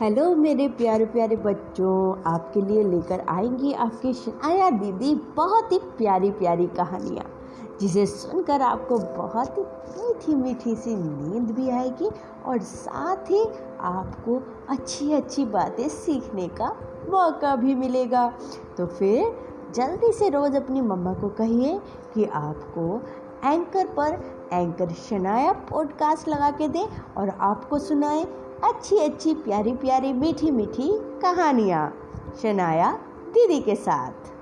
Hello मेरे प्यारे प्यारे बच्चों, आपके लिए लेकर आएँगी आपकी शनाया दीदी बहुत ही प्यारी प्यारी कहानियाँ, जिसे सुनकर आपको बहुत ही मीठी मीठी सी नींद भी आएगी और साथ ही आपको अच्छी अच्छी बातें सीखने का मौका भी मिलेगा। तो फिर जल्दी से रोज़ अपनी मम्मा को कहिए कि आपको एंकर पर एंकर शनाया पॉडकास्ट लगा के दें और आपको सुनाए अच्छी अच्छी प्यारी प्यारी मीठी मीठी कहानियाँ शनाया दीदी के साथ।